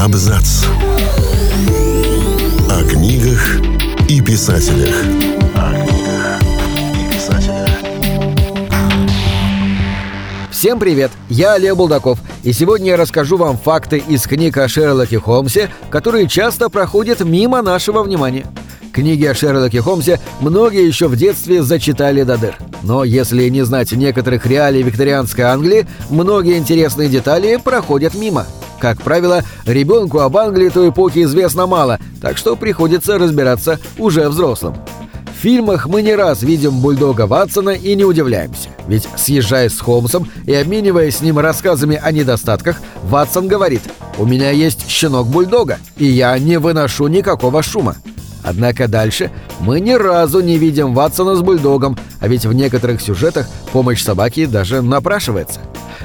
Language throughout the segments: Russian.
Абзац. О книгах и писателях. О книгах и писателях. Всем привет! Я Олег Булдаков, и сегодня я расскажу вам факты из книг о Шерлоке Холмсе, которые часто проходят мимо нашего внимания. Книги о Шерлоке Холмсе многие еще в детстве зачитали до дыр. Но если не знать некоторых реалий викторианской Англии, многие интересные детали проходят мимо. Как правило, ребенку об Англии той эпохи известно мало, так что приходится разбираться уже взрослым. В фильмах мы не раз видим бульдога Ватсона и не удивляемся. Ведь, съезжая с Холмсом и обмениваясь с ним рассказами о недостатках, Ватсон говорит «У меня есть щенок бульдога, и я не выношу никакого шума». Однако дальше мы ни разу не видим Ватсона с бульдогом, а ведь в некоторых сюжетах помощь собаки даже напрашивается.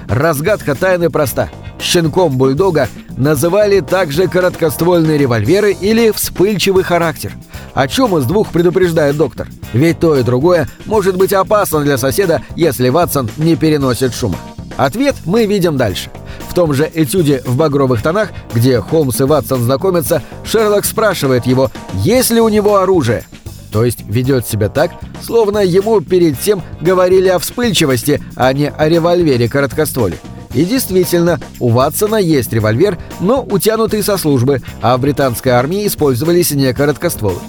Разгадка тайны проста. Щенком бульдога называли также короткоствольные револьверы или вспыльчивый характер. О чем из двух предупреждает доктор? Ведь то и другое может быть опасно для соседа, если Ватсон не переносит шума. Ответ мы видим дальше. В том же этюде в багровых тонах, где Холмс и Ватсон знакомятся, Шерлок спрашивает его, есть ли у него оружие. То есть ведет себя так, словно ему перед тем говорили о вспыльчивости, а не о револьвере короткостволе. И действительно, у Ватсона есть револьвер, но утянутый со службы, а в британской армии использовались не короткостволы.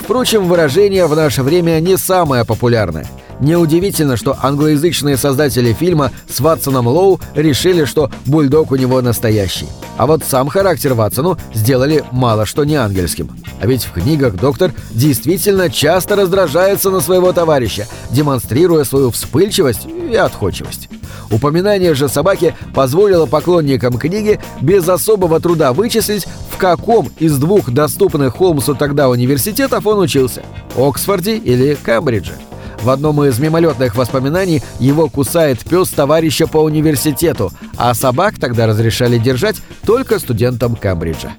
Впрочем, выражение в наше время не самое популярное – Неудивительно, что англоязычные создатели фильма с Ватсоном Лоу решили, что бульдог у него настоящий. А вот сам характер Ватсону сделали мало что не ангельским. А ведь в книгах доктор действительно часто раздражается на своего товарища, демонстрируя свою вспыльчивость и отходчивость. Упоминание же собаки позволило поклонникам книги без особого труда вычислить, в каком из двух доступных Холмсу тогда университетов он учился – Оксфорде или Кембридже. В одном из мимолетных воспоминаний его кусает пес товарища по университету, а собак тогда разрешали держать только студентам Кембриджа.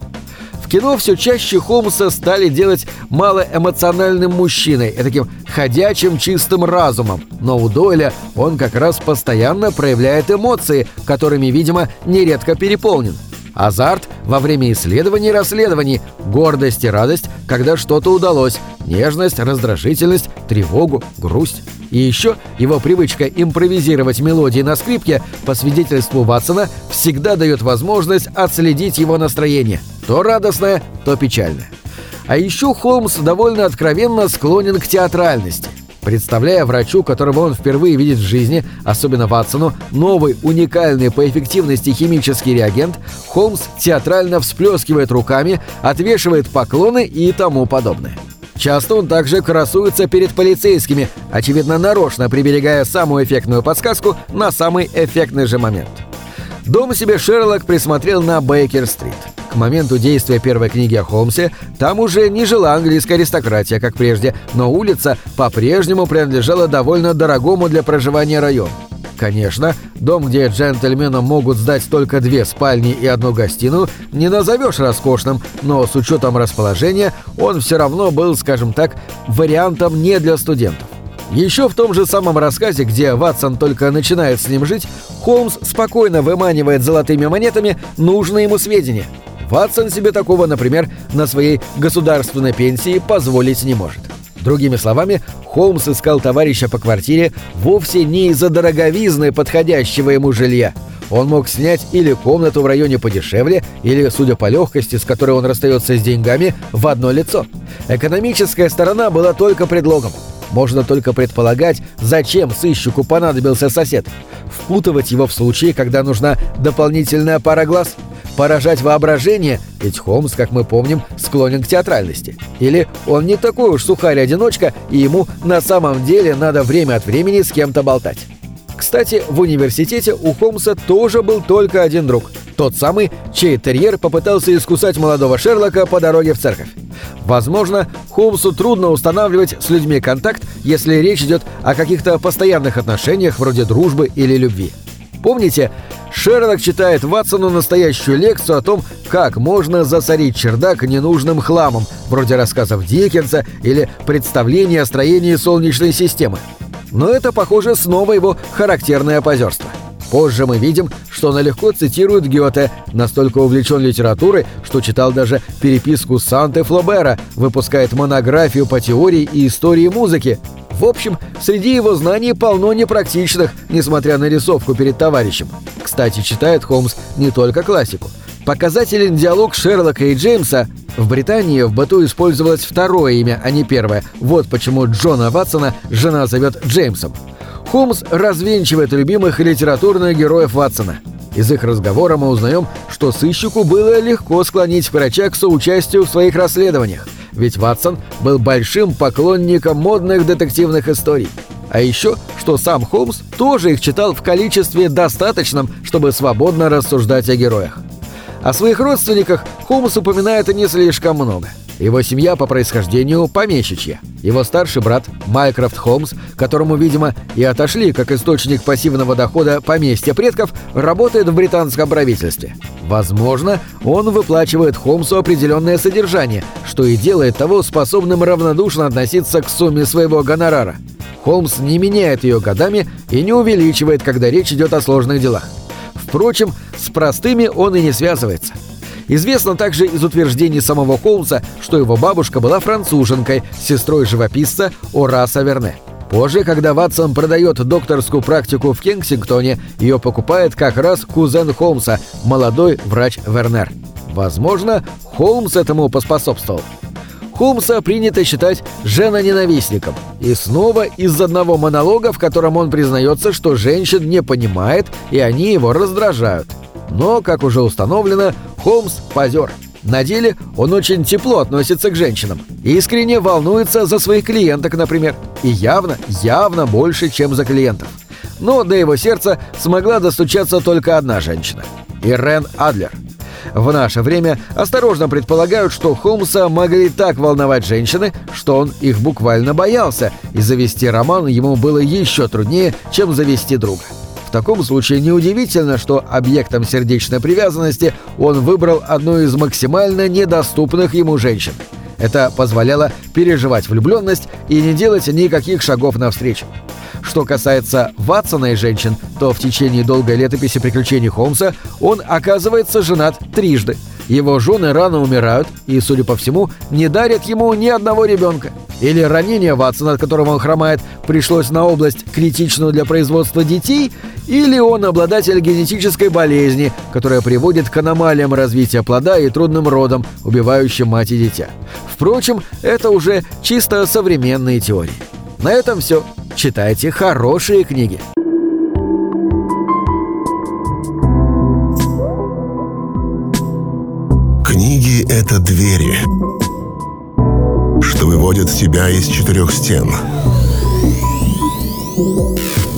В кино все чаще Холмса стали делать малоэмоциональным мужчиной, таким ходячим чистым разумом, но у Дойля он как раз постоянно проявляет эмоции, которыми, видимо, нередко переполнен. Азарт во время исследований и расследований, гордость и радость, когда что-то удалось, нежность, раздражительность, тревогу, грусть. И еще его привычка импровизировать мелодии на скрипке, по свидетельству Ватсона, всегда дает возможность отследить его настроение. То радостное, то печальное. А еще Холмс довольно откровенно склонен к театральности – Представляя врачу, которого он впервые видит в жизни, особенно Ватсону, новый, уникальный по эффективности химический реагент, Холмс театрально всплескивает руками, отвешивает поклоны и тому подобное. Часто он также красуется перед полицейскими, очевидно нарочно приберегая самую эффектную подсказку на самый эффектный же момент. Дом себе Шерлок присмотрел на Бейкер-стрит. К моменту действия первой книги о Холмсе там уже не жила английская аристократия, как прежде, но улица по-прежнему принадлежала довольно дорогому для проживания району. Конечно, дом, где джентльменам могут сдать только две спальни и одну гостиную, не назовешь роскошным, но с учетом расположения он все равно был, скажем так, вариантом не для студентов. Еще в том же самом рассказе, где Ватсон только начинает с ним жить, Холмс спокойно выманивает золотыми монетами нужные ему сведения – Ватсон себе такого, например, на своей государственной пенсии позволить не может. Другими словами, Холмс искал товарища по квартире вовсе не из-за дороговизны подходящего ему жилья. Он мог снять или комнату в районе подешевле, или, судя по легкости, с которой он расстается с деньгами, в одно лицо. Экономическая сторона была только предлогом. Можно только предполагать, зачем сыщику понадобился сосед. Впутывать его в случае, когда нужна дополнительная пара глаз – поражать воображение, ведь Холмс, как мы помним, склонен к театральности. Или он не такой уж сухарь-одиночка, и ему на самом деле надо время от времени с кем-то болтать. Кстати, в университете у Холмса тоже был только один друг. Тот самый, чей терьер попытался искусать молодого Шерлока по дороге в церковь. Возможно, Холмсу трудно устанавливать с людьми контакт, если речь идет о каких-то постоянных отношениях вроде дружбы или любви. Помните, Шерлок читает Ватсону настоящую лекцию о том, как можно засорить чердак ненужным хламом, вроде рассказов Диккенса или представления о строении Солнечной системы. Но это, похоже, снова его характерное позерство. Позже мы видим, что он легко цитирует Гёте, настолько увлечен литературой, что читал даже переписку Санты Флобера, выпускает монографию по теории и истории музыки. В общем, среди его знаний полно непрактичных, несмотря на рисовку перед товарищем. Кстати, читает Холмс не только классику. Показателен диалог Шерлока и Джеймса. В Британии в быту использовалось второе имя, а не первое. Вот почему Джона Ватсона жена зовет Джеймсом. Холмс развенчивает любимых литературных героев Ватсона. Из их разговора мы узнаем, что сыщику было легко склонить врача к соучастию в своих расследованиях, ведь Ватсон был большим поклонником модных детективных историй. А еще, что сам Холмс тоже их читал в количестве достаточном, чтобы свободно рассуждать о героях. О своих родственниках Холмс упоминает не слишком много – его семья по происхождению помещичья. Его старший брат Майкрофт Холмс, которому, видимо, и отошли как источник пассивного дохода поместья предков, работает в британском правительстве. Возможно, он выплачивает Холмсу определенное содержание, что и делает того способным равнодушно относиться к сумме своего гонорара. Холмс не меняет ее годами и не увеличивает, когда речь идет о сложных делах. Впрочем, с простыми он и не связывается – Известно также из утверждений самого Холмса, что его бабушка была француженкой, сестрой живописца Ораса Верне. Позже, когда Ватсон продает докторскую практику в Кенсингтоне, ее покупает как раз кузен Холмса, молодой врач Вернер. Возможно, Холмс этому поспособствовал. Холмса принято считать женоненавистником. И снова из одного монолога, в котором он признается, что женщин не понимает, и они его раздражают. Но, как уже установлено, Холмс – позер. На деле он очень тепло относится к женщинам. Искренне волнуется за своих клиенток, например. И явно, явно больше, чем за клиентов. Но до его сердца смогла достучаться только одна женщина – Ирен Адлер. В наше время осторожно предполагают, что Холмса могли так волновать женщины, что он их буквально боялся, и завести роман ему было еще труднее, чем завести друга таком случае неудивительно, что объектом сердечной привязанности он выбрал одну из максимально недоступных ему женщин. Это позволяло переживать влюбленность и не делать никаких шагов навстречу. Что касается Ватсона и женщин, то в течение долгой летописи приключений Холмса он оказывается женат трижды – его жены рано умирают и, судя по всему, не дарят ему ни одного ребенка. Или ранение Ватсона, от которого он хромает, пришлось на область, критичную для производства детей, или он обладатель генетической болезни, которая приводит к аномалиям развития плода и трудным родам, убивающим мать и дитя. Впрочем, это уже чисто современные теории. На этом все. Читайте хорошие книги. Книги — это двери, что выводят тебя из четырех стен.